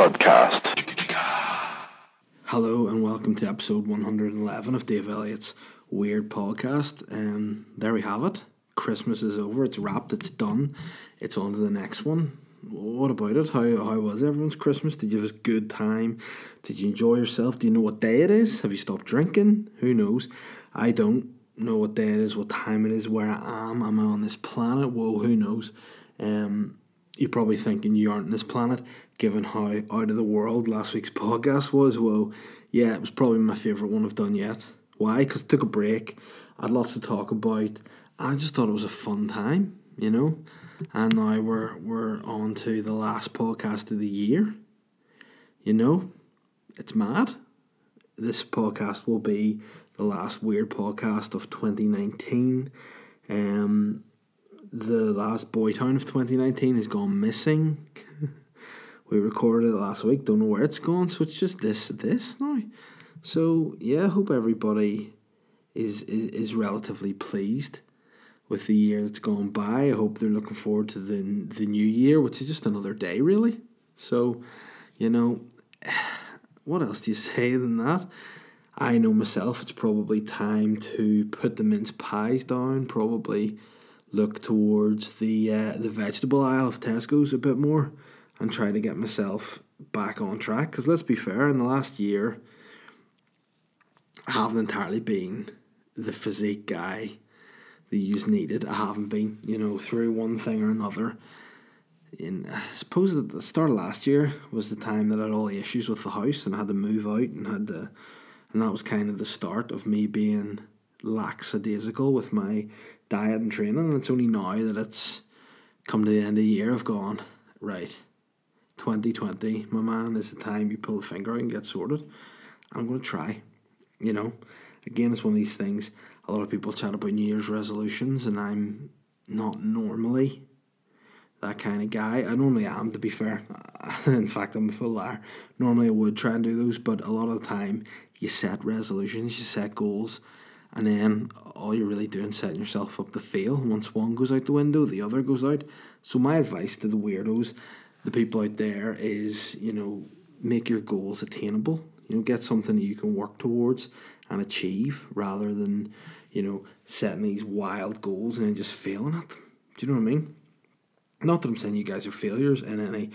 Podcast. Hello and welcome to episode 111 of Dave Elliott's Weird Podcast. And there we have it. Christmas is over, it's wrapped, it's done. It's on to the next one. What about it? How, how was everyone's Christmas? Did you have a good time? Did you enjoy yourself? Do you know what day it is? Have you stopped drinking? Who knows? I don't know what day it is, what time it is, where I am. Am I on this planet? Whoa, who knows? Um, you're probably thinking you aren't on this planet, given how out of the world last week's podcast was. Well, yeah, it was probably my favourite one I've done yet. Why? Because took a break. I had lots to talk about. I just thought it was a fun time, you know. And now we're we're on to the last podcast of the year. You know, it's mad. This podcast will be the last weird podcast of 2019. Um, the last Boytown of 2019 has gone missing. we recorded it last week, don't know where it's gone, so it's just this this now. So yeah, I hope everybody is, is is relatively pleased with the year that's gone by. I hope they're looking forward to the the new year, which is just another day really. So, you know, what else do you say than that? I know myself it's probably time to put the mince pies down, probably look towards the uh, the vegetable aisle of Tesco's a bit more and try to get myself back on track. Because let's be fair, in the last year, I haven't entirely been the physique guy that you needed. I haven't been, you know, through one thing or another. In I suppose at the start of last year was the time that I had all the issues with the house and I had to move out and had to, and that was kind of the start of me being lackadaisical with my diet and training. And it's only now that it's come to the end of the year. I've gone right. 2020, my man, is the time you pull the finger out and get sorted. I'm going to try. You know, again, it's one of these things. A lot of people chat about New Year's resolutions, and I'm not normally that kind of guy. I normally am, to be fair. In fact, I'm a full liar. Normally, I would try and do those, but a lot of the time, you set resolutions, you set goals, and then all you're really doing is setting yourself up to fail. Once one goes out the window, the other goes out. So, my advice to the weirdos, the people out there, is you know, make your goals attainable. You know, get something that you can work towards and achieve rather than, you know, setting these wild goals and then just failing at them. Do you know what I mean? Not that I'm saying you guys are failures in any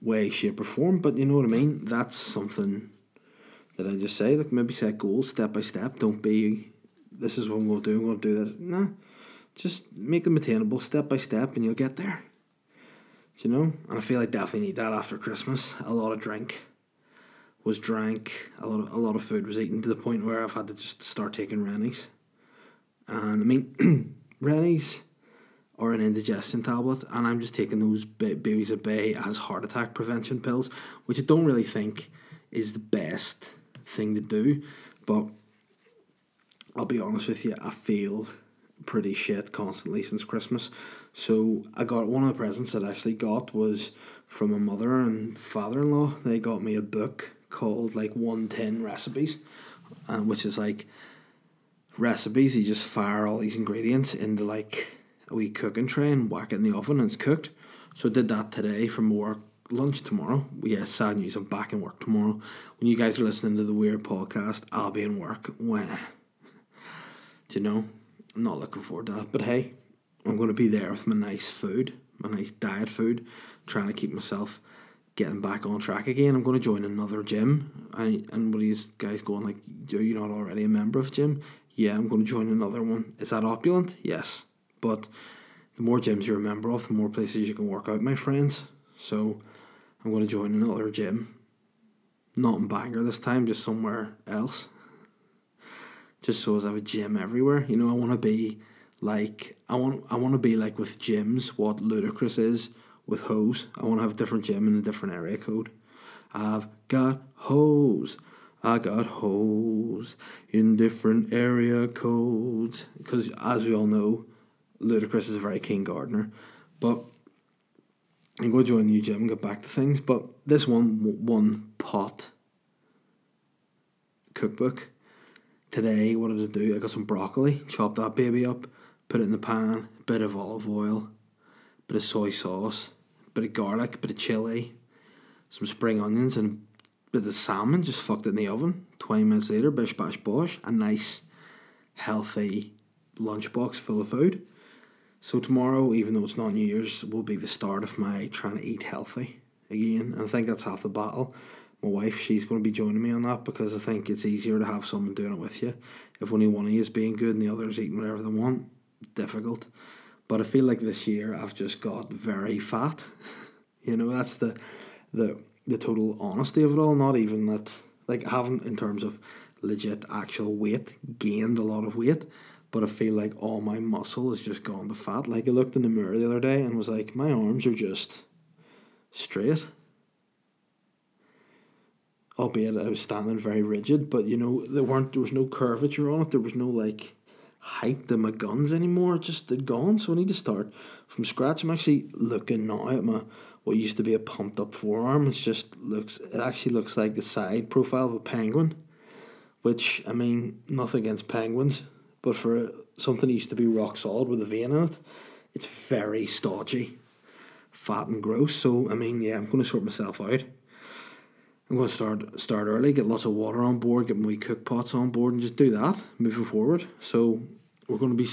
way, shape, or form, but you know what I mean? That's something that I just say. Like maybe set goals step by step. Don't be, this is what I'm going to do, I'm going to do this. Nah, just make them attainable step by step and you'll get there. Do you know? And I feel I definitely need that after Christmas. A lot of drink was drank, a lot of a lot of food was eaten to the point where I've had to just start taking Rennies. And I mean, Rennies or an indigestion tablet, and I'm just taking those babies at bay as heart attack prevention pills, which I don't really think is the best thing to do. But I'll be honest with you, I feel pretty shit constantly since Christmas. So I got one of the presents that I actually got was from my mother and father in law. They got me a book called like 110 recipes, uh, which is like recipes. You just fire all these ingredients into like a wee cooking tray and whack it in the oven and it's cooked. So I did that today for work lunch tomorrow. Yeah, sad news. I'm back in work tomorrow. When you guys are listening to the weird podcast, I'll be in work. When, do you know? I'm not looking forward to that. But hey, I'm going to be there with my nice food, my nice diet food, trying to keep myself getting back on track again. I'm going to join another gym. And, and what are you guys going like, are you not already a member of gym? Yeah, I'm going to join another one. Is that opulent? Yes. But the more gyms you're a member of, the more places you can work out, my friends. So I'm going to join another gym. Not in Bangor this time, just somewhere else. Just so as I have a gym everywhere. You know, I want to be like I want I want to be like with gyms what Ludacris is with hose. I want to have a different gym in a different area code. I've got hose. I got hoes in different area codes. Because as we all know, Ludacris is a very keen gardener. But I'm going to join the new gym and get back to things. But this one, one pot cookbook. Today, what did I do? I got some broccoli, chopped that baby up, put it in the pan, bit of olive oil, bit of soy sauce, bit of garlic, bit of chili, some spring onions, and bit of salmon. Just fucked it in the oven. Twenty minutes later, bish bash bosh, a nice, healthy lunchbox full of food. So tomorrow, even though it's not New Year's, will be the start of my trying to eat healthy again. And I think that's half the battle. My wife, she's going to be joining me on that because I think it's easier to have someone doing it with you. If only one of you is being good and the other is eating whatever they want, difficult. But I feel like this year I've just got very fat. you know, that's the the the total honesty of it all. Not even that like I haven't in terms of legit actual weight gained a lot of weight but I feel like all my muscle has just gone to fat. Like I looked in the mirror the other day and was like, my arms are just straight. Albeit I was standing very rigid, but you know, there weren't there was no curvature on it, there was no like height to my guns anymore, it just had gone. So I need to start from scratch. I'm actually looking now at my what used to be a pumped up forearm. It just looks it actually looks like the side profile of a penguin. Which I mean, nothing against penguins but for something that used to be rock solid with a vein in it, it's very stodgy, fat and gross. So I mean, yeah, I'm to sort myself out. I'm going to start start early, get lots of water on board, get my cook pots on board, and just do that moving forward. So we're going to be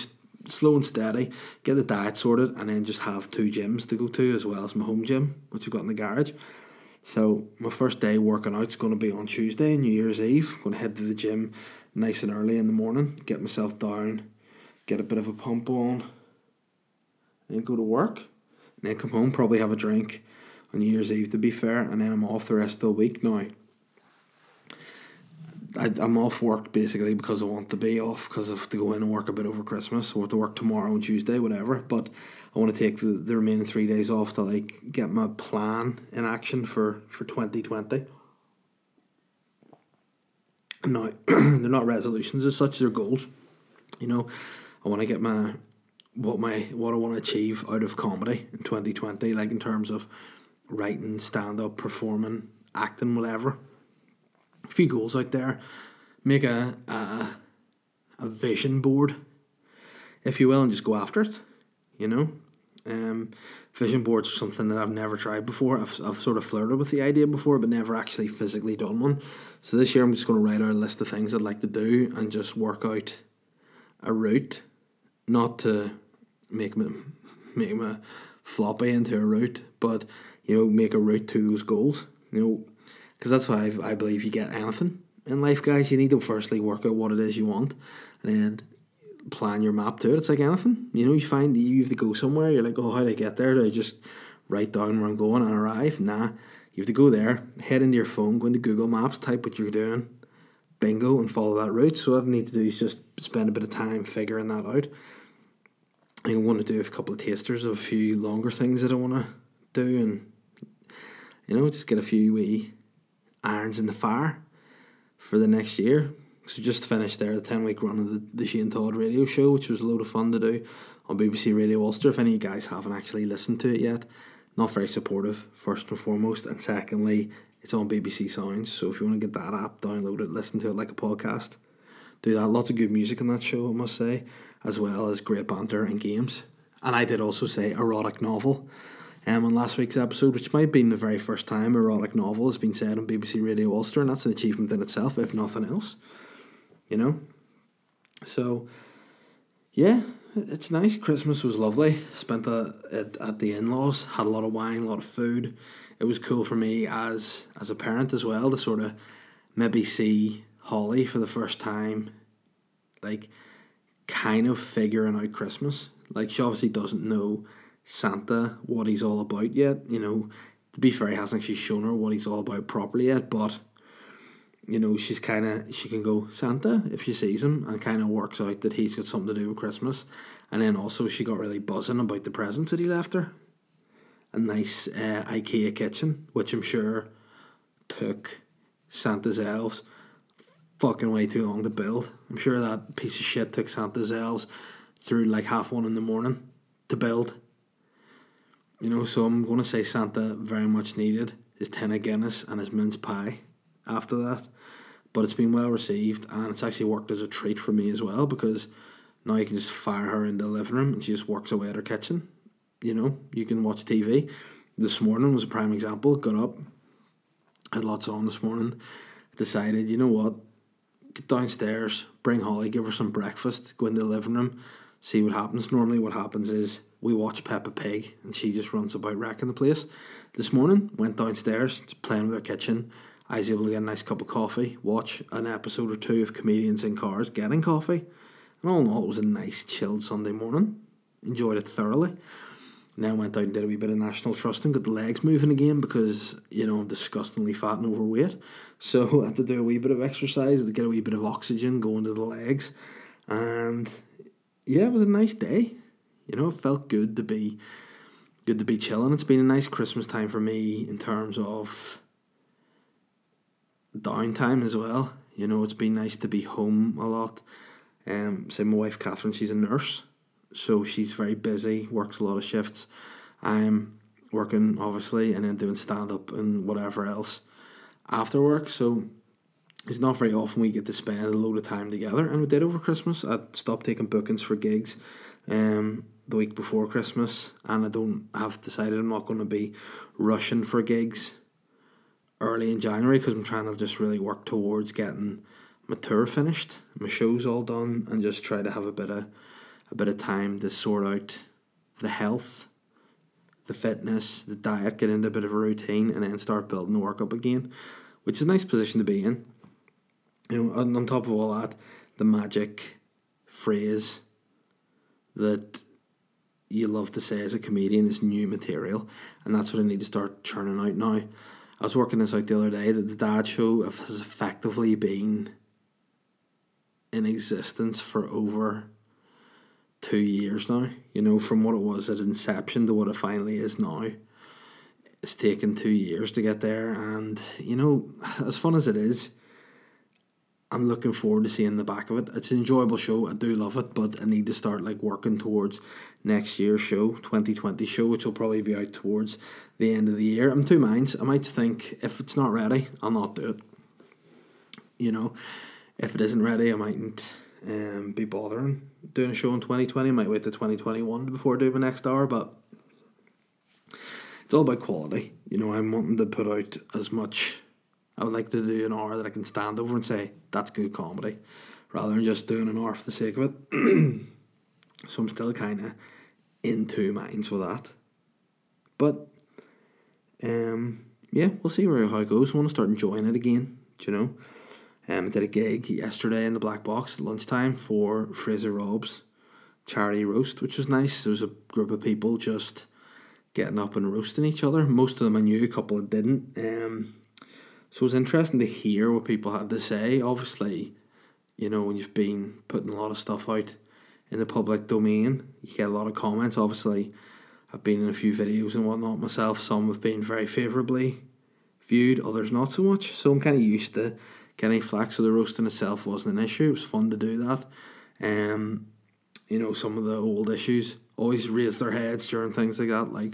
slow and steady, get the diet sorted, and then just have two gyms to go to as well as my home gym, which I've got in the garage. So my first day working out is going to be on Tuesday, New Year's Eve. I'm going to head to the gym nice and early in the morning, get myself down, get a bit of a pump on, and go to work. And then come home, probably have a drink on New Year's Eve to be fair, and then I'm off the rest of the week now. I, I'm off work basically because I want to be off because I have to go in and work a bit over Christmas. I have to work tomorrow and Tuesday, whatever. But I want to take the, the remaining three days off to like get my plan in action for for twenty twenty. No, they're not resolutions as such; they're goals. You know, I want to get my what my what I want to achieve out of comedy in twenty twenty, like in terms of writing, stand up, performing, acting, whatever. A few goals out there. Make a a, a vision board, if you will, and just go after it. You know, um, vision boards are something that I've never tried before. I've, I've sort of flirted with the idea before, but never actually physically done one. So this year I'm just going to write out a list of things I'd like to do and just work out a route, not to make me make me floppy into a route, but you know make a route to those goals. You know, because that's why I, I believe you get anything in life, guys. You need to firstly work out what it is you want, and then plan your map to it. It's like anything, you know. You find you have to go somewhere. You're like, oh, how do I get there? Do I just write down where I'm going and arrive? Nah, you have to go there, head into your phone, go into Google Maps, type what you're doing, bingo, and follow that route. So what I need to do is just spend a bit of time figuring that out. I want to do a couple of tasters of a few longer things that I want to do, and you know, just get a few wee irons in the fire for the next year. So just finished there the ten week run of the, the Shane Todd radio show, which was a load of fun to do on BBC Radio Ulster. If any of you guys haven't actually listened to it yet, not very supportive, first and foremost, and secondly, it's on BBC Sounds. So if you want to get that app, download it, listen to it like a podcast. Do that. Lots of good music in that show, I must say, as well as great banter and games. And I did also say erotic novel um, on last week's episode, which might been the very first time erotic novel has been said on BBC Radio Ulster, and that's an achievement in itself, if nothing else. You know? So, yeah, it's nice. Christmas was lovely. Spent it at the in laws. Had a lot of wine, a lot of food. It was cool for me as as a parent as well to sort of maybe see Holly for the first time, like kind of figuring out Christmas. Like she obviously doesn't know Santa what he's all about yet. You know, to be fair, he hasn't actually shown her what he's all about properly yet, but you know, she's kind of she can go Santa if she sees him, and kind of works out that he's got something to do with Christmas. And then also she got really buzzing about the presents that he left her. A nice uh, IKEA kitchen, which I'm sure took Santa's elves fucking way too long to build. I'm sure that piece of shit took Santa's elves through like half one in the morning to build. You know, so I'm gonna say Santa very much needed his ten of Guinness and his mince pie after that but it's been well received and it's actually worked as a treat for me as well because now you can just fire her in the living room and she just works away at her kitchen. You know, you can watch TV. This morning was a prime example. Got up, had lots on this morning. Decided, you know what, get downstairs, bring Holly, give her some breakfast, go into the living room, see what happens. Normally, what happens is we watch Peppa Pig and she just runs about wrecking the place. This morning, went downstairs, playing with her kitchen. I was able to get a nice cup of coffee, watch an episode or two of Comedians in Cars getting coffee. And all in all, it was a nice, chilled Sunday morning. Enjoyed it thoroughly. Then went out and did a wee bit of national trust and got the legs moving again because, you know, I'm disgustingly fat and overweight. So I had to do a wee bit of exercise to get a wee bit of oxygen going to the legs. And yeah, it was a nice day. You know, it felt good to be good to be chilling. It's been a nice Christmas time for me in terms of downtime as well. You know, it's been nice to be home a lot. Um, say my wife Catherine, she's a nurse, so she's very busy, works a lot of shifts. I'm working obviously, and then doing stand up and whatever else after work. So it's not very often we get to spend a load of time together, and we did over Christmas. I stopped taking bookings for gigs. Um, the week before Christmas, and I don't have decided I'm not going to be rushing for gigs early in January because I'm trying to just really work towards getting my tour finished, my shows all done, and just try to have a bit of a bit of time to sort out the health, the fitness, the diet, get into a bit of a routine, and then start building the work up again, which is a nice position to be in. You know, on, on top of all that, the magic phrase that you love to say as a comedian is new material, and that's what I need to start churning out now. I was working this out the other day that the Dad Show has effectively been in existence for over two years now. You know, from what it was at inception to what it finally is now. It's taken two years to get there, and you know, as fun as it is, I'm looking forward to seeing the back of it. It's an enjoyable show. I do love it, but I need to start like working towards next year's show, 2020 show, which will probably be out towards the end of the year. I'm two minds. I might think if it's not ready, I'll not do it. You know, if it isn't ready, I mightn't um, be bothering doing a show in 2020. I might wait to 2021 before doing my next hour, but it's all about quality. You know, I'm wanting to put out as much. I would like to do an hour that I can stand over and say that's good comedy, rather than just doing an hour for the sake of it. so I'm still kind of in two minds with that. But um, yeah, we'll see where how it goes. I want to start enjoying it again. Do you know? Um, I did a gig yesterday in the Black Box at lunchtime for Fraser Rob's charity roast, which was nice. There was a group of people just getting up and roasting each other. Most of them I knew, a couple didn't. Um, so it was interesting to hear what people had to say. Obviously, you know, when you've been putting a lot of stuff out in the public domain, you get a lot of comments. Obviously, I've been in a few videos and whatnot myself. Some have been very favourably viewed, others not so much. So I'm kind of used to getting flack. So the roasting itself wasn't an issue. It was fun to do that. Um, you know, some of the old issues always raise their heads during things like that, like,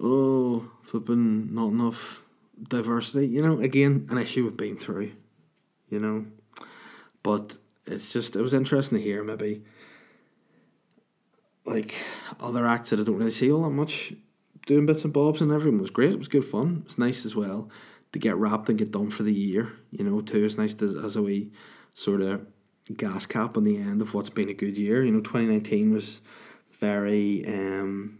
oh, flipping not enough diversity. You know, again, an issue we've been through. You know, but it's just it was interesting to hear maybe like other acts that I don't really see all that much doing bits and bobs, and everyone was great. It was good fun. It was nice as well to get wrapped and get done for the year. You know, too. It's nice to, as a wee sort of gas cap on the end of what's been a good year. You know, twenty nineteen was very um,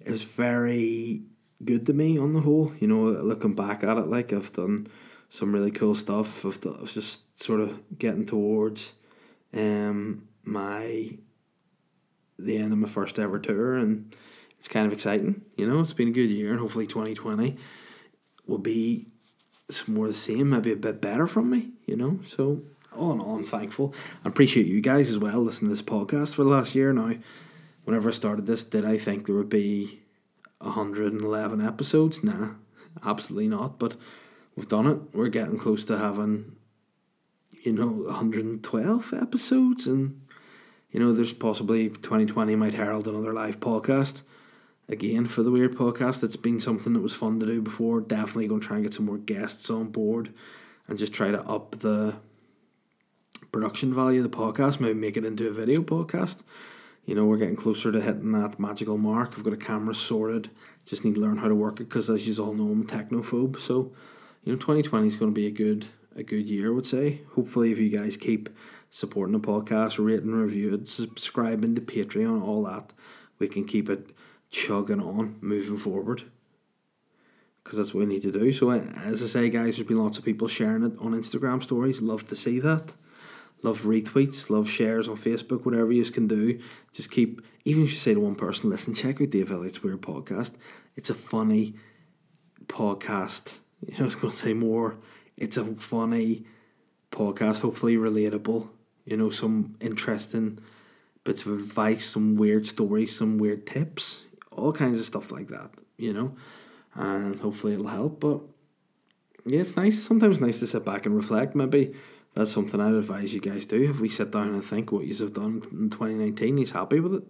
it was very good to me on the whole. You know, looking back at it, like I've done some really cool stuff. I've, I've just sort of getting towards um my the end of my first ever tour and it's kind of exciting. You know, it's been a good year and hopefully twenty twenty will be more the same, maybe a bit better from me, you know. So all in all, I'm thankful. I appreciate you guys as well listening to this podcast for the last year now. Whenever I started this, did I think there would be 111 episodes? Nah, absolutely not. But we've done it. We're getting close to having, you know, 112 episodes. And, you know, there's possibly 2020 might herald another live podcast again for the Weird Podcast. It's been something that was fun to do before. Definitely going to try and get some more guests on board and just try to up the production value of the podcast, maybe make it into a video podcast. You know, we're getting closer to hitting that magical mark. I've got a camera sorted, just need to learn how to work it because, as you all know, I'm a technophobe. So you know, twenty twenty is going to be a good a good year. I would say. Hopefully, if you guys keep supporting the podcast, rating, review it, subscribing to Patreon, all that, we can keep it chugging on, moving forward. Because that's what we need to do. So, as I say, guys, there's been lots of people sharing it on Instagram stories. Love to see that. Love retweets, love shares on Facebook, whatever you can do. Just keep, even if you say to one person, listen, check out the Affiliates Weird podcast. It's a funny podcast. You know, I was going to say more. It's a funny podcast, hopefully relatable. You know, some interesting bits of advice, some weird stories, some weird tips, all kinds of stuff like that, you know. And hopefully it'll help. But yeah, it's nice. Sometimes nice to sit back and reflect. Maybe that's something I'd advise you guys to do. If we sit down and think what you have done in 2019, he's happy with it.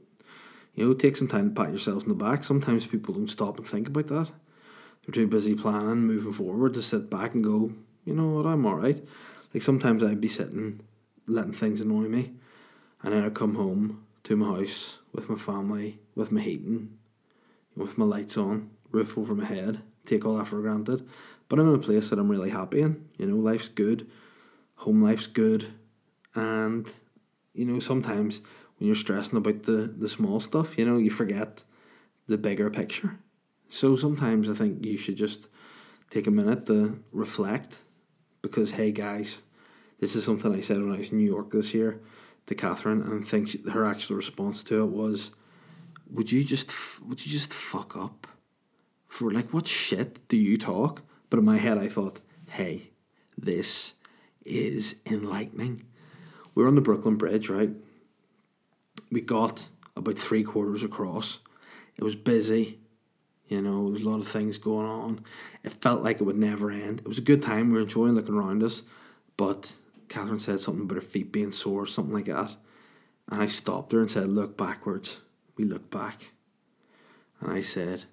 You know, take some time to pat yourselves in the back. Sometimes people don't stop and think about that. They're too busy planning, moving forward to sit back and go, you know what, I'm alright. Like sometimes I'd be sitting, letting things annoy me, and then I'd come home to my house with my family, with my heating, with my lights on, roof over my head, take all that for granted. But I'm in a place that I'm really happy in. You know, life's good, home life's good, and you know sometimes when you're stressing about the the small stuff, you know, you forget the bigger picture. So sometimes I think you should just take a minute to reflect because hey guys, this is something I said when I was in New York this year to Catherine, and I think she, her actual response to it was, "Would you just would you just fuck up for like what shit do you talk?" But in my head, I thought, "Hey, this is enlightening." We were on the Brooklyn Bridge, right? We got about three quarters across. It was busy. You know, there was a lot of things going on. It felt like it would never end. It was a good time. We were enjoying looking around us. But Catherine said something about her feet being sore, something like that. And I stopped her and said, Look backwards. We looked back. And I said,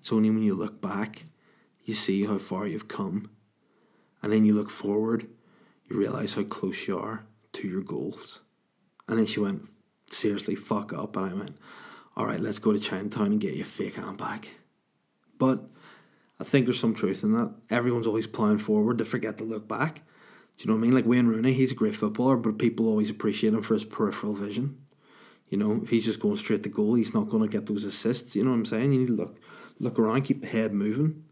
It's only when you look back you see how far you've come. And then you look forward, you realise how close you are to your goals. And then she went, Seriously, fuck up. And I went, All right, let's go to Chinatown and get you a fake handbag. But I think there's some truth in that. Everyone's always ploughing forward to forget to look back. Do you know what I mean? Like Wayne Rooney, he's a great footballer, but people always appreciate him for his peripheral vision. You know, if he's just going straight to goal, he's not going to get those assists. You know what I'm saying? You need to look look around, keep the head moving.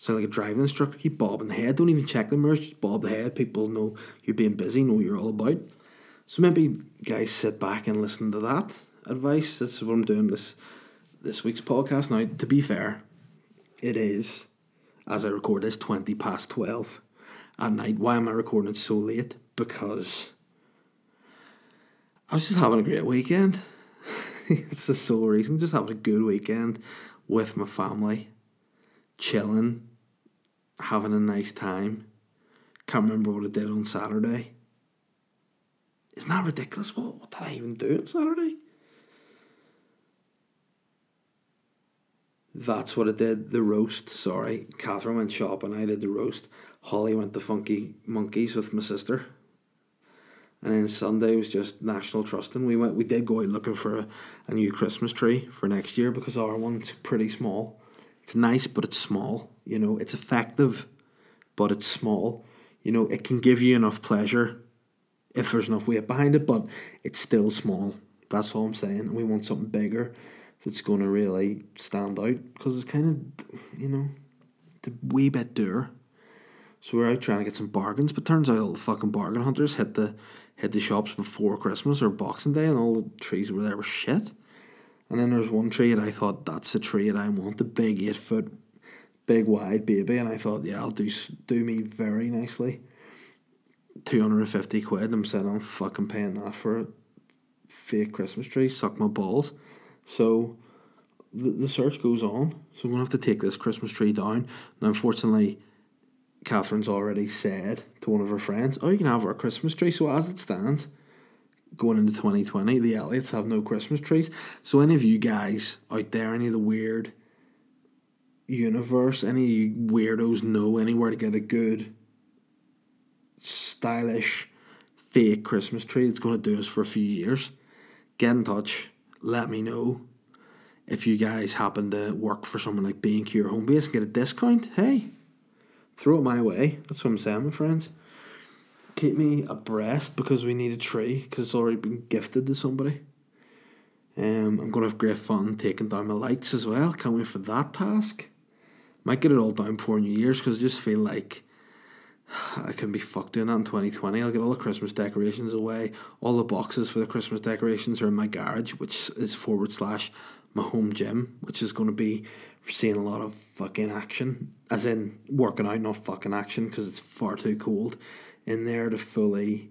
So like a driving instructor, keep bobbing the head. Don't even check the mirrors, just bob the head. People know you're being busy, know you're all about. So maybe guys sit back and listen to that advice. That's what I'm doing this this week's podcast. Now, to be fair, it is, as I record this, 20 past 12 at night. Why am I recording so late? Because I was just having a great weekend. it's the sole reason. Just having a good weekend with my family, chilling, having a nice time. Can't remember what I did on Saturday. Isn't that ridiculous? What, what did I even do on Saturday? That's what I did. The roast. Sorry, Catherine went shopping. I did the roast. Holly went to Funky Monkeys with my sister. And then Sunday was just national trusting. We went. We did go out looking for a, a new Christmas tree for next year because our one's pretty small. It's nice, but it's small. You know, it's effective, but it's small. You know, it can give you enough pleasure if there's enough weight behind it, but it's still small. That's all I'm saying. We want something bigger that's going to really stand out because it's kind of, you know, the wee bit dour. So we're out trying to get some bargains, but turns out all the fucking bargain hunters hit the hit the shops before Christmas or Boxing Day, and all the trees were there were shit. And then there's one tree that I thought that's the tree that I want, the big eight foot, big wide baby, and I thought yeah, I'll do do me very nicely. Two hundred and fifty quid. I'm saying I'm fucking paying that for a fake Christmas tree. Suck my balls. So the, the search goes on. So I'm to have to take this Christmas tree down. Now, unfortunately, Catherine's already said to one of her friends, Oh, you can have our Christmas tree. So as it stands, going into 2020, the Elliotts have no Christmas trees. So any of you guys out there, any of the weird universe, any weirdos know anywhere to get a good, stylish, fake Christmas tree that's going to do us for a few years, get in touch let me know. if you guys happen to work for someone like B&Q or Homebase and get a discount, hey, throw it my way. That's what I'm saying, my friends. Keep me abreast because we need a tree because it's already been gifted to somebody. Um, I'm going to have great fun taking down my lights as well. Can't wait for that task. Might get it all down before New Year's because I just feel like I can be fucked doing that in 2020. I'll get all the Christmas decorations away. All the boxes for the Christmas decorations are in my garage, which is forward slash my home gym, which is going to be seeing a lot of fucking action, as in working out, not fucking action, because it's far too cold in there to fully,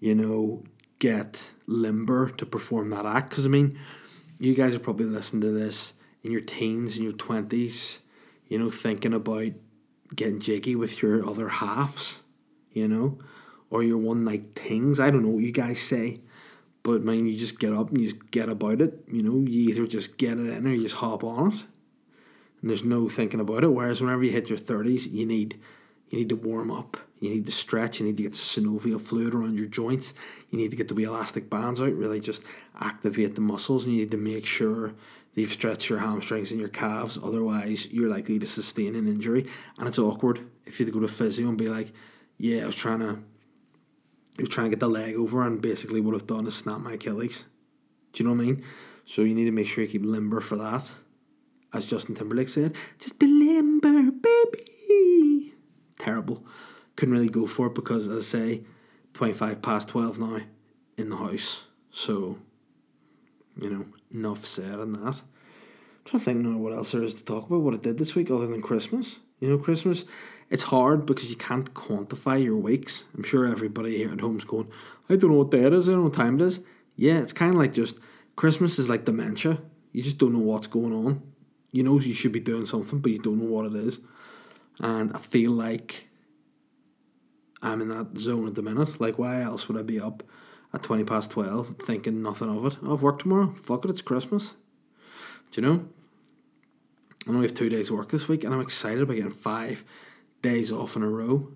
you know, get limber to perform that act. Because I mean, you guys are probably listening to this in your teens in your twenties, you know, thinking about getting jiggy with your other halves, you know, or your one night things. I don't know what you guys say, but man, you just get up and you just get about it. You know, you either just get it in or you just hop on it, and there's no thinking about it. Whereas whenever you hit your thirties, you need you need to warm up. You need to stretch. You need to get the synovial fluid around your joints. You need to get the elastic bands out. Really, just activate the muscles. And you need to make sure that you've stretched your hamstrings and your calves. Otherwise, you're likely to sustain an injury. And it's awkward if you go to physio and be like, "Yeah, I was trying to, I was trying to get the leg over, and basically what I've done is snap my Achilles." Do you know what I mean? So you need to make sure you keep limber for that. As Justin Timberlake said, "Just be limber, baby." Terrible couldn't really go for it because, as I say, 25 past 12 now in the house. So, you know, enough said on that. I'm trying to think now what else there is to talk about, what I did this week other than Christmas. You know, Christmas, it's hard because you can't quantify your weeks. I'm sure everybody here at home's going, I don't know what day it is, I don't know what time it is. Yeah, it's kind of like just Christmas is like dementia. You just don't know what's going on. You know you should be doing something, but you don't know what it is. And I feel like I'm in that zone at the minute. Like, why else would I be up at 20 past 12 thinking nothing of it? I've work tomorrow. Fuck it, it's Christmas. Do you know? I only have two days work this week, and I'm excited about getting five days off in a row.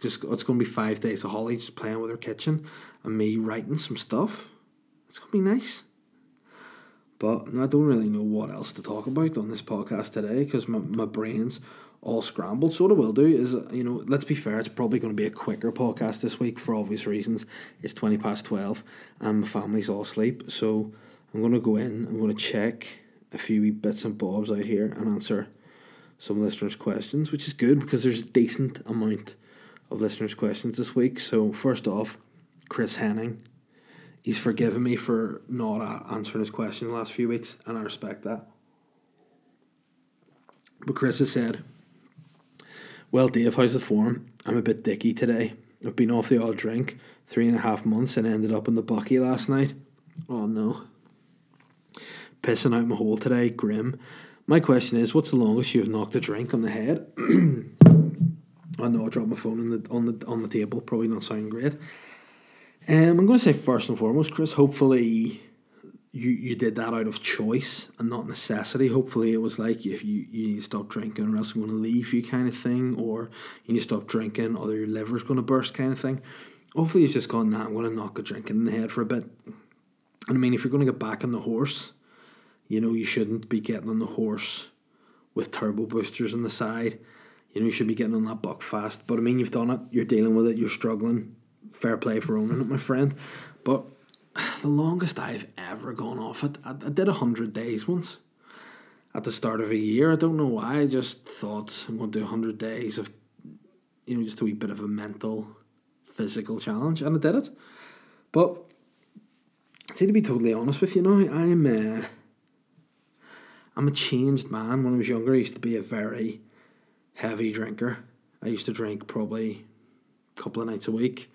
Just It's going to be five days of Holly just playing with her kitchen and me writing some stuff. It's going to be nice. But I don't really know what else to talk about on this podcast today because my, my brain's all scrambled. So what I will do is, uh, you know, let's be fair, it's probably going to be a quicker podcast this week for obvious reasons. It's 20 past 12 and the family's all asleep. So I'm going to go in, I'm going to check a few bits and bobs out here and answer some listeners' questions, which is good because there's a decent amount of listeners' questions this week. So first off, Chris Henning. He's forgiven me for not uh, answering his question the last few weeks, and I respect that. But Chris has said, well, Dave, how's the form? I'm a bit dicky today. I've been off the odd drink three and a half months and ended up in the bucky last night. Oh no. Pissing out my hole today, grim. My question is, what's the longest you've knocked a drink on the head? I know I dropped my phone on the on the on the table. Probably not sounding great. Um, I'm going to say first and foremost, Chris. Hopefully, you you did that out of choice and not necessity. Hopefully, it was like if you, you need to stop drinking or else I'm going to leave you kind of thing, or you need to stop drinking or your liver's going to burst kind of thing. Hopefully, it's just gone, nah, I'm going to knock a drink in the head for a bit. And I mean, if you're going to get back on the horse, you know, you shouldn't be getting on the horse with turbo boosters on the side. You know, you should be getting on that Buckfast. But I mean, you've done it, you're dealing with it, you're struggling. Fair play for owning it, my friend. But the longest I've ever gone off it. I, I did a hundred days once at the start of a year. I don't know why. I just thought I'm going to do hundred days of, you know, just a wee bit of a mental, physical challenge, and I did it. But see, to be totally honest with you, now I'm uh, I'm a changed man. When I was younger, I used to be a very heavy drinker. I used to drink probably a couple of nights a week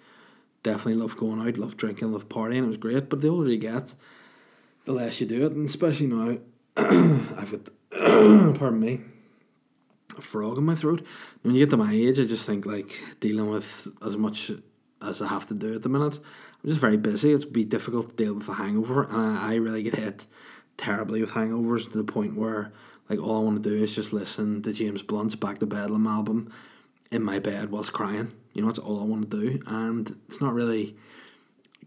definitely love going out, love drinking, love partying. It was great. But the older you get, the less you do it, and especially now, I've got pardon me, a frog in my throat. When you get to my age, I just think like dealing with as much as I have to do at the minute. I'm just very busy. It's be difficult to deal with a hangover, and I, I really get hit terribly with hangovers to the point where like all I want to do is just listen to James Blunt's Back to Bedlam album in my bed whilst crying. You know, that's all I want to do, and it's not really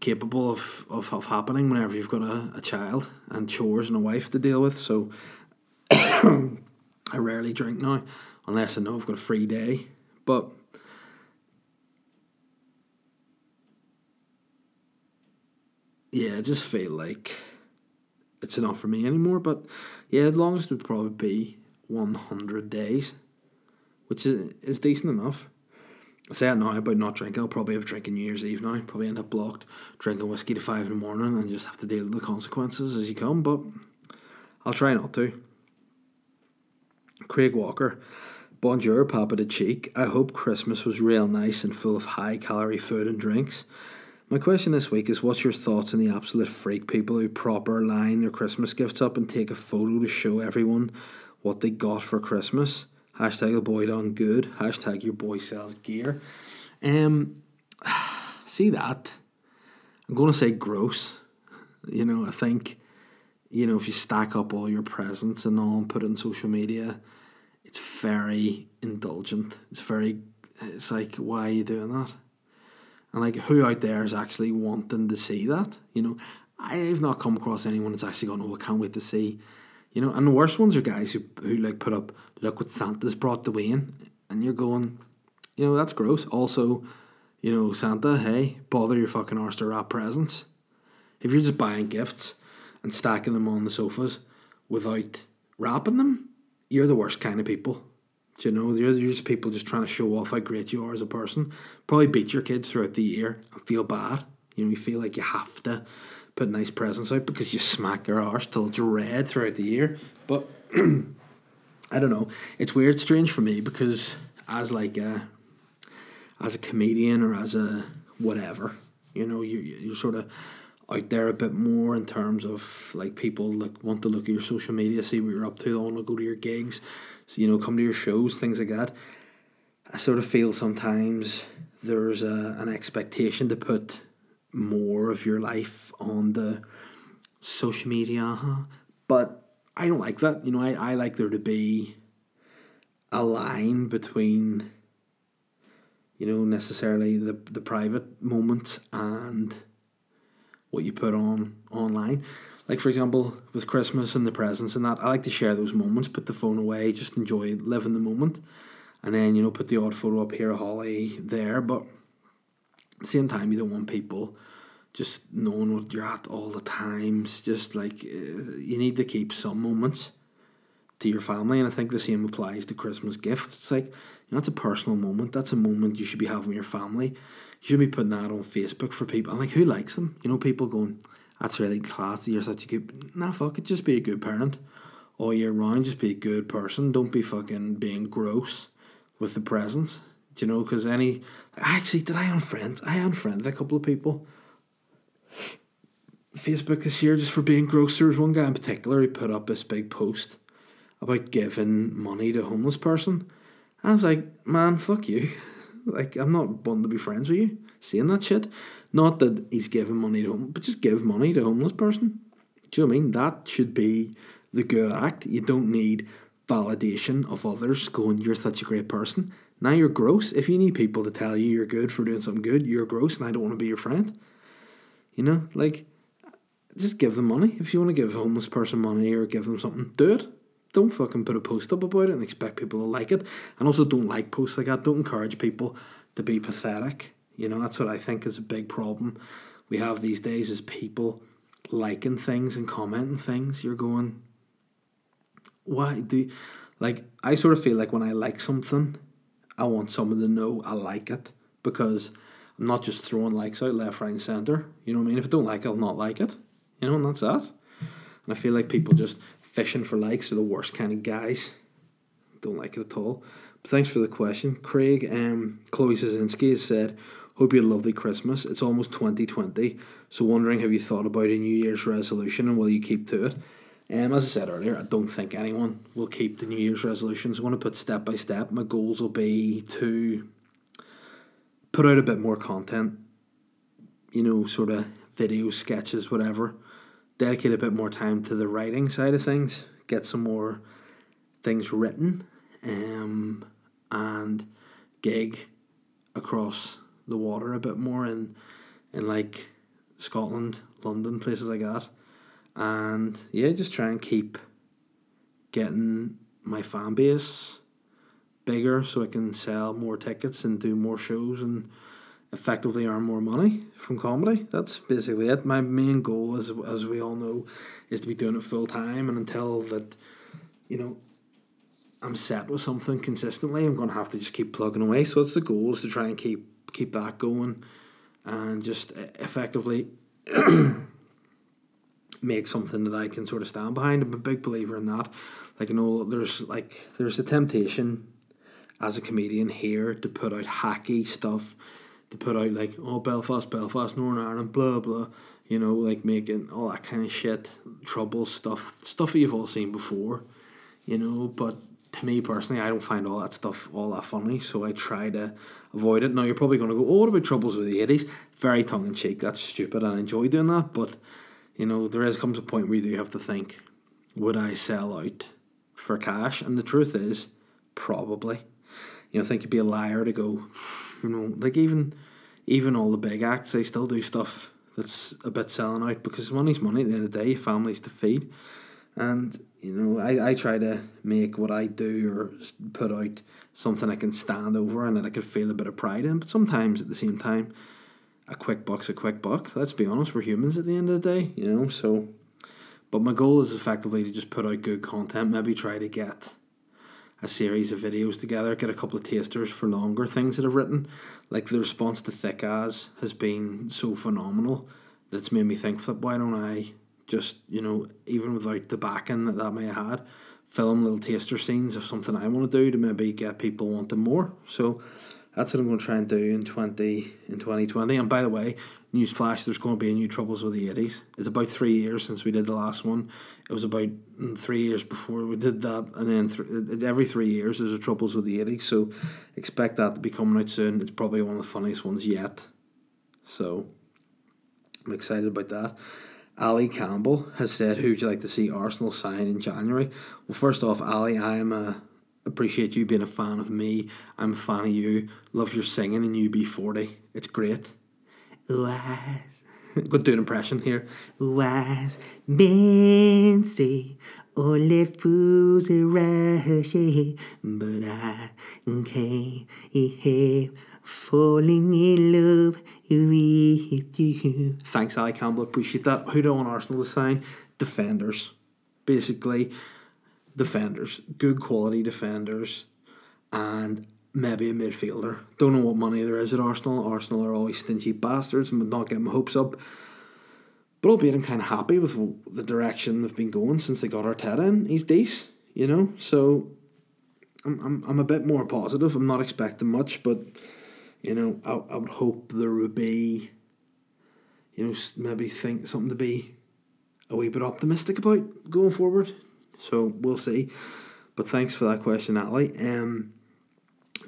capable of, of, of happening whenever you've got a, a child and chores and a wife to deal with. So I rarely drink now unless I know I've got a free day. But yeah, I just feel like it's enough for me anymore. But yeah, the longest would probably be 100 days, which is, is decent enough. I say that now about not drinking. I'll probably have drinking New Year's Eve now. Probably end up blocked, drinking whiskey to five in the morning, and just have to deal with the consequences as you come. But I'll try not to. Craig Walker, Bonjour, Papa de Cheek. I hope Christmas was real nice and full of high calorie food and drinks. My question this week is what's your thoughts on the absolute freak people who proper line their Christmas gifts up and take a photo to show everyone what they got for Christmas? Hashtag the boy done good. Hashtag your boy sells gear. Um, see that? I'm going to say gross. You know, I think, you know, if you stack up all your presents and all and put it on social media, it's very indulgent. It's very, it's like, why are you doing that? and like who out there is actually wanting to see that you know i've not come across anyone that's actually gone, oh i can't wait to see you know and the worst ones are guys who, who like put up look what santa's brought the wayne and you're going you know that's gross. Also you know santa hey bother your fucking arse to wrap presents. If you're just buying gifts and stacking them on the sofas without wrapping them you're the worst kind of people. Do you know, you're, you're just people just trying to show off how great you are as a person. Probably beat your kids throughout the year and feel bad. You know, you feel like you have to put nice presents out because you smack your arse till it's red throughout the year. But I don't know. It's weird, strange for me because as like a as a comedian or as a whatever, you know, you you're sort of out there a bit more in terms of like people look want to look at your social media, see what you're up to, they want to go to your gigs, so, you know, come to your shows, things like that. I sort of feel sometimes there's a, an expectation to put more of your life on the social media, uh-huh. but I don't like that. You know, I, I like there to be a line between, you know, necessarily the, the private moments and what you put on online. Like for example, with Christmas and the presents and that, I like to share those moments, put the phone away, just enjoy living the moment. And then, you know, put the odd photo up here, Holly there, but at the same time you don't want people just knowing what you're at all the times. Just like uh, you need to keep some moments to your family, and I think the same applies to Christmas gifts. It's like you know, that's a personal moment. That's a moment you should be having with your family. You should be putting that on Facebook for people. And like, who likes them? You know, people going, that's really classy. You're such a good. Nah, fuck it. Just be a good parent all year round. Just be a good person. Don't be fucking being gross with the presents. Do you know? Because any. Actually, did I unfriend? I unfriended a couple of people. Facebook this year just for being gross. There one guy in particular who put up this big post about giving money to a homeless person. I was like, man, fuck you. like, I'm not wanting to be friends with you. Seeing that shit. Not that he's giving money to him, but just give money to a homeless person. Do you know what I mean? That should be the good act. You don't need validation of others going, you're such a great person. Now you're gross. If you need people to tell you you're good for doing something good, you're gross and I don't want to be your friend. You know, like, just give them money. If you want to give a homeless person money or give them something, do it. Don't fucking put a post up about it and expect people to like it. And also, don't like posts like that. Don't encourage people to be pathetic you know, that's what I think is a big problem we have these days is people liking things and commenting things. You're going, why do you? like I sort of feel like when I like something, I want someone to know I like it because I'm not just throwing likes out left, right, and centre. You know what I mean? If I don't like it, I'll not like it. You know, and that's that. And I feel like people just fishing for likes are the worst kind of guys. Don't like it at all. But thanks for the question. Craig um Chloe Zazinski has said, Hope you had a lovely Christmas. It's almost 2020, so wondering have you thought about a New Year's resolution and will you keep to it? Um, as I said earlier, I don't think anyone will keep the New Year's resolutions. I want to put step by step. My goals will be to put out a bit more content, you know, sort of video sketches, whatever. Dedicate a bit more time to the writing side of things. Get some more things written, um, and gig across the water a bit more in, and like Scotland, London, places like that. And yeah, just try and keep getting my fan base bigger so I can sell more tickets and do more shows and effectively earn more money from comedy. That's basically it. My main goal, as as we all know, is to be doing it full time. And until that, you know, I'm set with something consistently, I'm to have to just keep plugging away. So it's the goal is to try and keep keep that going, and just effectively. make something that I can sort of stand behind. I'm a big believer in that. Like you know, there's like there's a temptation as a comedian here to put out hacky stuff, to put out like oh Belfast, Belfast, Northern Ireland, blah blah, you know, like making all that kind of shit, trouble stuff, stuff that you've all seen before, you know. But to me personally, I don't find all that stuff all that funny, so I try to avoid it. Now you're probably going to go, oh, what about troubles with the eighties? Very tongue in cheek. That's stupid. I enjoy doing that, but you know, there is comes a point where you do have to think, would I sell out for cash? And the truth is, probably you know, I think you'd be a liar to go, you know, like even even all the big acts, they still do stuff that's a bit selling out because money's money at the end of the day, families to feed. And, you know, I, I try to make what I do or put out something I can stand over and that I can feel a bit of pride in. But sometimes at the same time, a quick buck's a quick buck. Let's be honest, we're humans at the end of the day, you know, so but my goal is effectively to just put out good content, maybe try to get a series of videos together, get a couple of tasters for longer things that I've written. Like the response to Thick As has been so phenomenal that's made me think, flip, why don't I just, you know, even without the backing that that may have had, film little taster scenes of something I want to do to maybe get people wanting more. So that's what I'm going to try and do in 20 in 2020. And by the way, newsflash, there's going to be a new Troubles with the 80s. It's about three years since we did the last one. It was about mm, three years before we did that, and then th- every three years there's a Troubles with the 80s. So expect that to be coming out soon. It's probably one of the funniest ones yet. So I'm excited about that. Ali Campbell has said, "Who would you like to see Arsenal sign in January?" Well, first off, Ali, I am a appreciate you being a fan of me. I'm a fan of you. Love your singing in UB40. It's great. Was good do an impression here. Was men say only fools rush, but I can't help falling in love with you. Thanks, Ali Campbell. Appreciate that. Who do I want Arsenal to sign? Defenders. Basically, defenders, good quality defenders, and maybe a midfielder. Don't know what money there is at Arsenal. Arsenal are always stingy bastards and would not get my hopes up. But albeit I'm kind of happy with the direction they've been going since they got Arteta in. He's decent, you know. So I'm, I'm, I'm a bit more positive. I'm not expecting much, but you know, I, I would hope there would be, you know, maybe think something to be a wee bit optimistic about going forward. So we'll see. But thanks for that question, Ali. Um,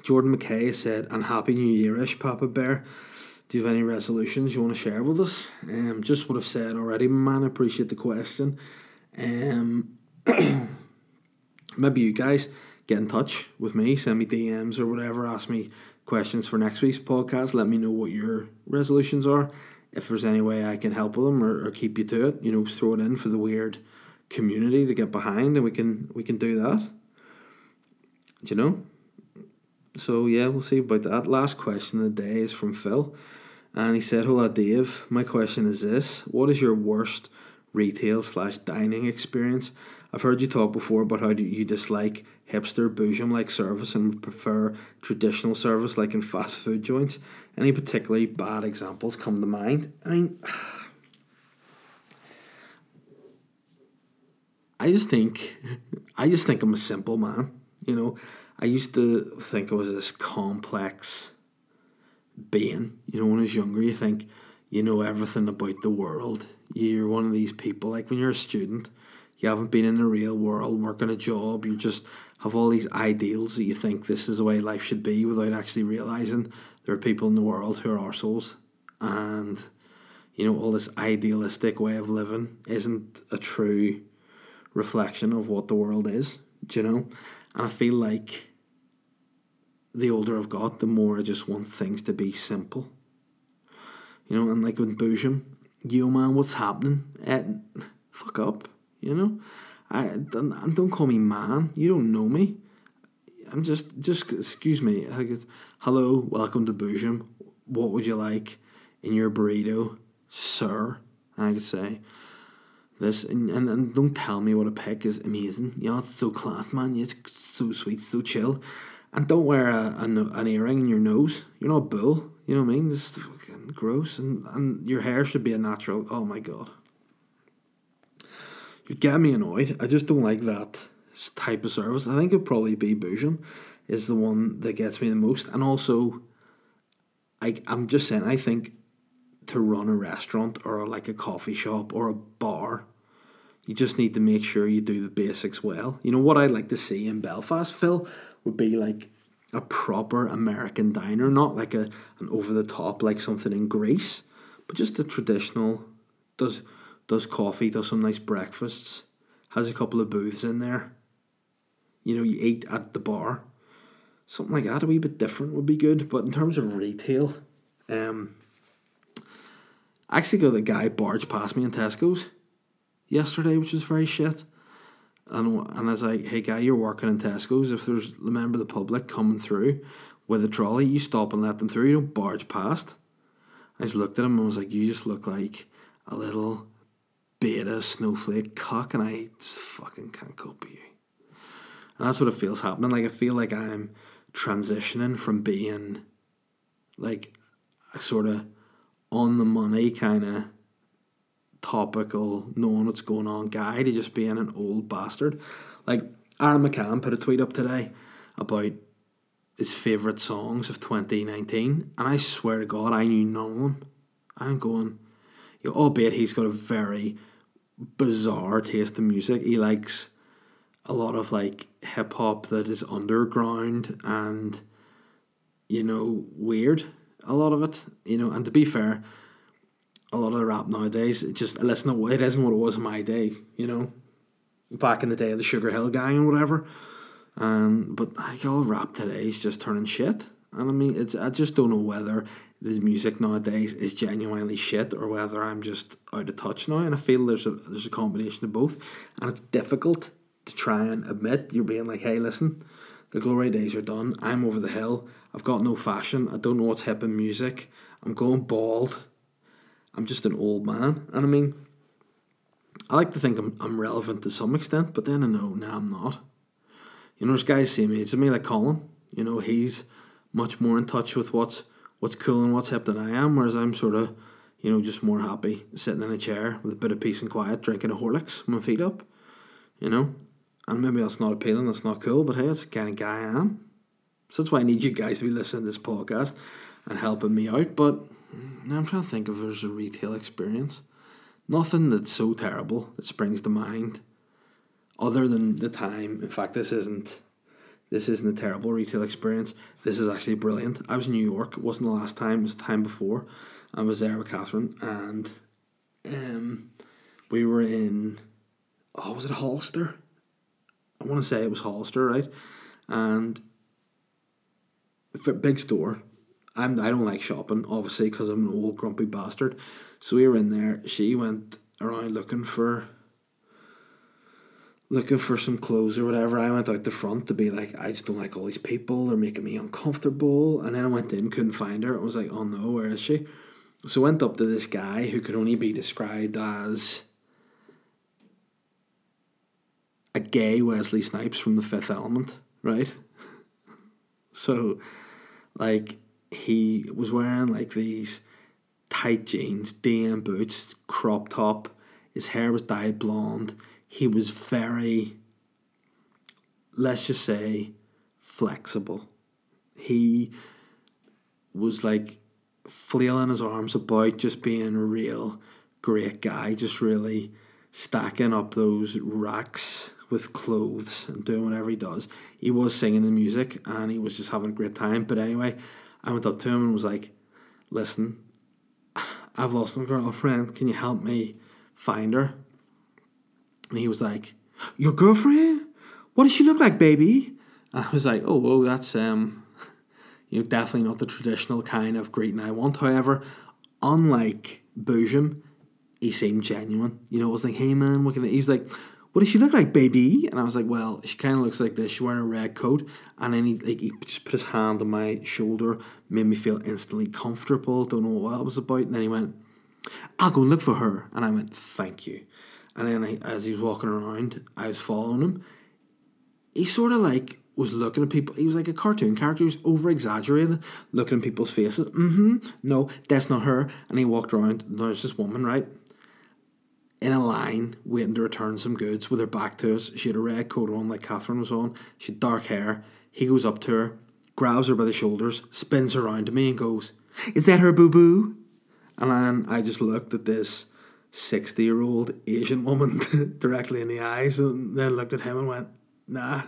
Jordan McKay said, and Happy New Yearish, Papa Bear. Do you have any resolutions you want to share with us? Um, just what I've said already, man. I appreciate the question. Um, maybe you guys get in touch with me, send me DMs or whatever, ask me questions for next week's podcast. Let me know what your resolutions are. If there's any way I can help with them or, or keep you to it, you know, throw it in for the weird community to get behind, and we can we can do that. Do you know? So yeah, we'll see about that. Last question of the day is from Phil, and he said, "Hola, Dave. My question is this: What is your worst retail slash dining experience? I've heard you talk before about how you dislike hipster bourgeois like service and prefer traditional service like in fast food joints. Any particularly bad examples come to mind? I mean." I just think, I just think I'm a simple man. You know, I used to think I was this complex being. You know, when I was younger, you think you know everything about the world. You're one of these people. Like when you're a student, you haven't been in the real world, working a job. You just have all these ideals that you think this is the way life should be, without actually realizing there are people in the world who are arseholes. and you know all this idealistic way of living isn't a true reflection of what the world is, you know? And I feel like the older I've got, the more I just want things to be simple. You know, and like with Boojum, yo man, what's happening? Uh, fuck up, you know. I don't, don't call me man. You don't know me. I'm just just excuse me. Could, Hello, welcome to Boojum. What would you like in your burrito, sir? I could say this, and, and, and don't tell me what a pick is amazing. You know, it's so class, man. It's so sweet, so chill. And don't wear a, a, an earring in your nose. You're not a bull. You know what I mean? Is fucking gross. And, and your hair should be a natural. Oh my god. You get me annoyed. I just don't like that type of service. I think it'd probably be Boojum is the one that gets me the most. And also, I, I'm just saying, I think to run a restaurant or like a coffee shop or a bar, you just need to make sure you do the basics well. You know what I'd like to see in Belfast, Phil, would be like a proper American diner, not like a an over the top like something in Greece, but just a traditional does does coffee, does some nice breakfasts, has a couple of booths in there. You know, you eat at the bar. Something like that, a wee bit different would be good. But in terms of retail, um, I actually got a guy barge past me in Tesco's yesterday, which was very shit. And and I was like, hey guy, you're working in Tesco's. If there's a member of the public coming through with a trolley, you stop and let them through. You don't barge past. I just looked at him and was like, you just look like a little beta snowflake cock, and I just fucking can't cope with you. And that's what it feels happening. Like I feel like I'm transitioning from being like a sort of on the money kind of topical, knowing what's going on guy to just being an old bastard. Like Aaron McCann put a tweet up today about his favourite songs of 2019, and I swear to God, I knew none of them. I'm going, you know, albeit he's got a very bizarre taste in music. He likes a lot of like hip hop that is underground and you know weird. A lot of it, you know, and to be fair, a lot of the rap nowadays, it just listen, it isn't what it was in my day, you know, back in the day of the Sugar Hill Gang and whatever. Um, but like all rap today is just turning shit, and I mean, it's I just don't know whether the music nowadays is genuinely shit or whether I'm just out of touch now. And I feel there's a there's a combination of both, and it's difficult to try and admit you're being like, hey, listen, the glory days are done. I'm over the hill. I've got no fashion. I don't know what's hip in music. I'm going bald. I'm just an old man. And I mean, I like to think I'm, I'm relevant to some extent, but then I know, now I'm not. You know, there's guys same age as me, like Colin. You know, he's much more in touch with what's what's cool and what's hip than I am, whereas I'm sort of, you know, just more happy sitting in a chair with a bit of peace and quiet, drinking a Horlicks, my feet up. You know, and maybe that's not appealing, that's not cool, but hey, that's the kind of guy I am. So that's why I need you guys to be listening to this podcast and helping me out. But I'm trying to think if there's a retail experience. Nothing that's so terrible that springs to mind, other than the time. In fact, this isn't this isn't a terrible retail experience. This is actually brilliant. I was in New York. It wasn't the last time. It was the time before. I was there with Catherine, and um, we were in. Oh, was it Hollister? I want to say it was Hollister, right? And for big store. I'm I don't like shopping, obviously, because I'm an old grumpy bastard. So we were in there. She went around looking for looking for some clothes or whatever. I went out the front to be like, I just don't like all these people. They're making me uncomfortable. And then I went in, couldn't find her. I was like, oh no, where is she? So I went up to this guy who could only be described as a gay Wesley Snipes from the Fifth Element, right? So, like, he was wearing like these tight jeans, DM boots, crop top. His hair was dyed blonde. He was very, let's just say, flexible. He was like flailing his arms about, just being a real great guy, just really stacking up those racks with clothes and doing whatever he does. He was singing the music and he was just having a great time. But anyway, I went up to him and was like, listen, I've lost my girlfriend. Can you help me find her? And he was like, Your girlfriend? What does she look like, baby? I was like, Oh, whoa, that's um you know, definitely not the traditional kind of greeting I want. However, unlike Boojum, he seemed genuine. You know, I was like, hey man, what can I? He was like, what does she look like, baby? And I was like, well, she kind of looks like this. She's wearing a red coat. And then he, like, he just put his hand on my shoulder, made me feel instantly comfortable. Don't know what it was about. And then he went, I'll go look for her. And I went, thank you. And then I, as he was walking around, I was following him. He sort of like was looking at people. He was like a cartoon character. He was over exaggerated, looking at people's faces. Mm hmm. No, that's not her. And he walked around. There's this woman, right? In a line waiting to return some goods with her back to us. She had a red coat on like Catherine was on. She had dark hair. He goes up to her, grabs her by the shoulders, spins around to me and goes, Is that her boo boo? And then I just looked at this 60 year old Asian woman directly in the eyes and then looked at him and went, Nah.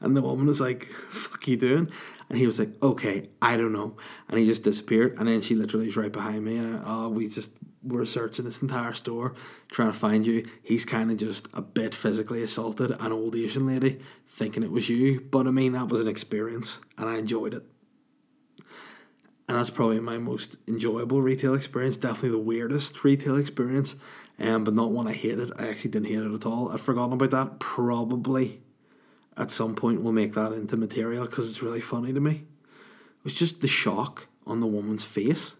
And the woman was like, Fuck you doing? And he was like, Okay, I don't know. And he just disappeared. And then she literally was right behind me. And oh, we just were searching this entire store trying to find you. He's kind of just a bit physically assaulted an old Asian lady, thinking it was you. But I mean, that was an experience, and I enjoyed it. And that's probably my most enjoyable retail experience. Definitely the weirdest retail experience, um, but not one I hated. I actually didn't hate it at all. I'd forgotten about that. Probably at some point we'll make that into material because it's really funny to me. It was just the shock on the woman's face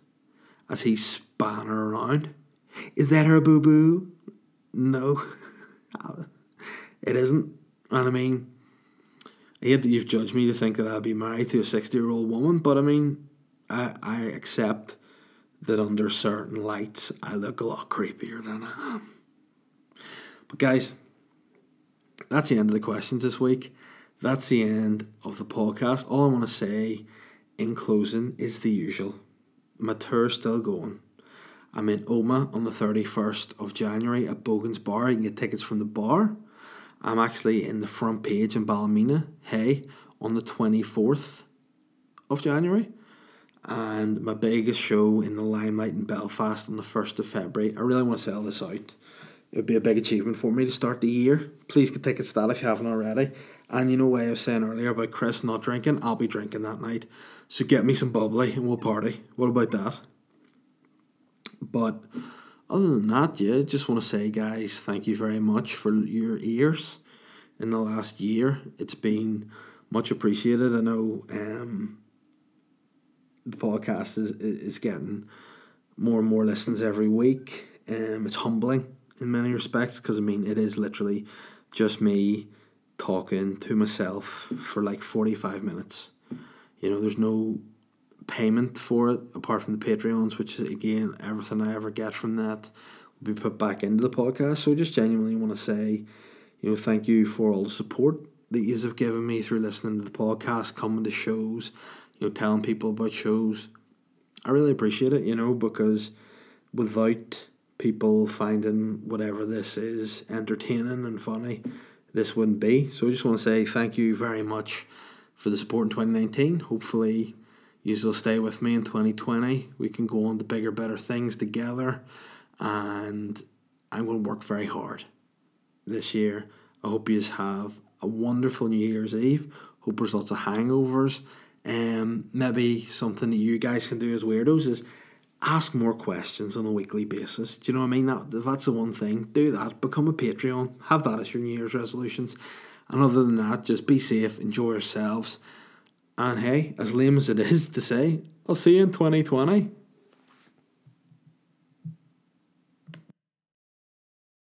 as he her around. Is that her boo boo? No, it isn't. And I mean, I hate that you've judged me to think that I'd be married to a 60 year old woman, but I mean, I, I accept that under certain lights I look a lot creepier than I am. But guys, that's the end of the questions this week. That's the end of the podcast. All I want to say in closing is the usual my tour's still going. I'm in Omagh on the 31st of January at Bogan's Bar. You can get tickets from the bar. I'm actually in the front page in Ballymena, hey, on the 24th of January. And my biggest show in the Limelight in Belfast on the 1st of February. I really want to sell this out. It would be a big achievement for me to start the year. Please get tickets to that if you haven't already. And you know what I was saying earlier about Chris not drinking? I'll be drinking that night. So get me some bubbly and we'll party. What about that? But other than that, yeah, just want to say, guys, thank you very much for your ears in the last year. It's been much appreciated. I know um, the podcast is is getting more and more listens every week. Um, it's humbling in many respects because I mean it is literally just me talking to myself for like forty five minutes you know, there's no payment for it apart from the Patreons, which is again everything I ever get from that will be put back into the podcast. So I just genuinely want to say, you know, thank you for all the support that you have given me through listening to the podcast, coming to shows, you know, telling people about shows. I really appreciate it, you know, because without people finding whatever this is entertaining and funny, this wouldn't be. So I just want to say thank you very much for the support in 2019. Hopefully, you will stay with me in 2020. We can go on to bigger, better things together. And I'm going to work very hard this year. I hope you have a wonderful New Year's Eve. Hope there's lots of hangovers. Um, maybe something that you guys can do as weirdos is ask more questions on a weekly basis. Do you know what I mean? That, that's the one thing. Do that. Become a Patreon. Have that as your New Year's resolutions. And other than that, just be safe, enjoy yourselves. And hey, as lame as it is to say, I'll see you in 2020.